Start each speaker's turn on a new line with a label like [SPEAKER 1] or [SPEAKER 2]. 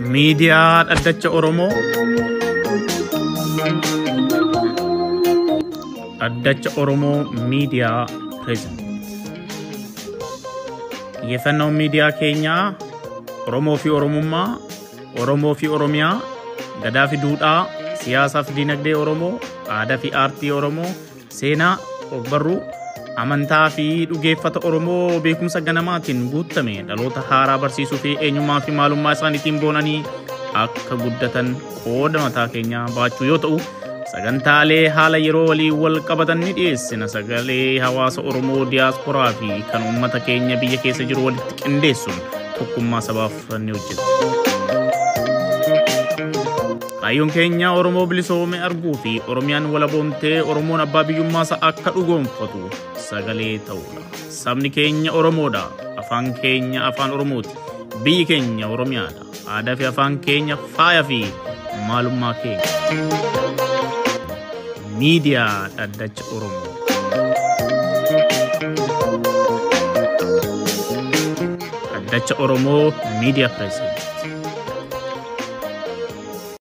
[SPEAKER 1] Miidiyaa Dhaddacha Oromoo. Dhaddacha Oromoo Miidiyaa Pireezident. Xiyyeeffannoon miidiyaa keenyaa Oromoo fi Oromummaa, Oromoo fi Oromiyaa, gadaa fi duudhaa, siyaasaa fi dinagdee Oromoo, aadaa fi aartii Oromoo, seenaa, ogbarruu, amantaa fi dhugeeffata Oromoo beekumsa ganamaatiin guutame dhaloota haaraa barsiisuu fi eenyummaa fi maalummaa isaaniitiin boonanii akka guddatan qooda mataa keenyaa baachuu yoo ta'u, sagantaalee haala yeroo walii wal qabatan ni dhiyeessina sagalee hawaasa Oromoo diyaasporaa fi kan uummata keenya biyya keessa jiru walitti qindeessuun tokkummaa sabaaf ni hojjeta. Kaayyoon keenya Oromoo bilisoome arguu fi Oromiyaan walaboomtee Oromoon abbaa biyyummaasaa akka dhugoomfatu sagalee ta'uudha. Sabni keenya Oromoodha. Afaan keenya afaan Oromooti. Biyyi keenya Oromiyaadha. Aadaa fi afaan keenya faaya fi maalummaa keenya. Miidiyaa Dhaddacha Oromoo. Dhaddacha Oromoo Miidiyaa Pireesideent.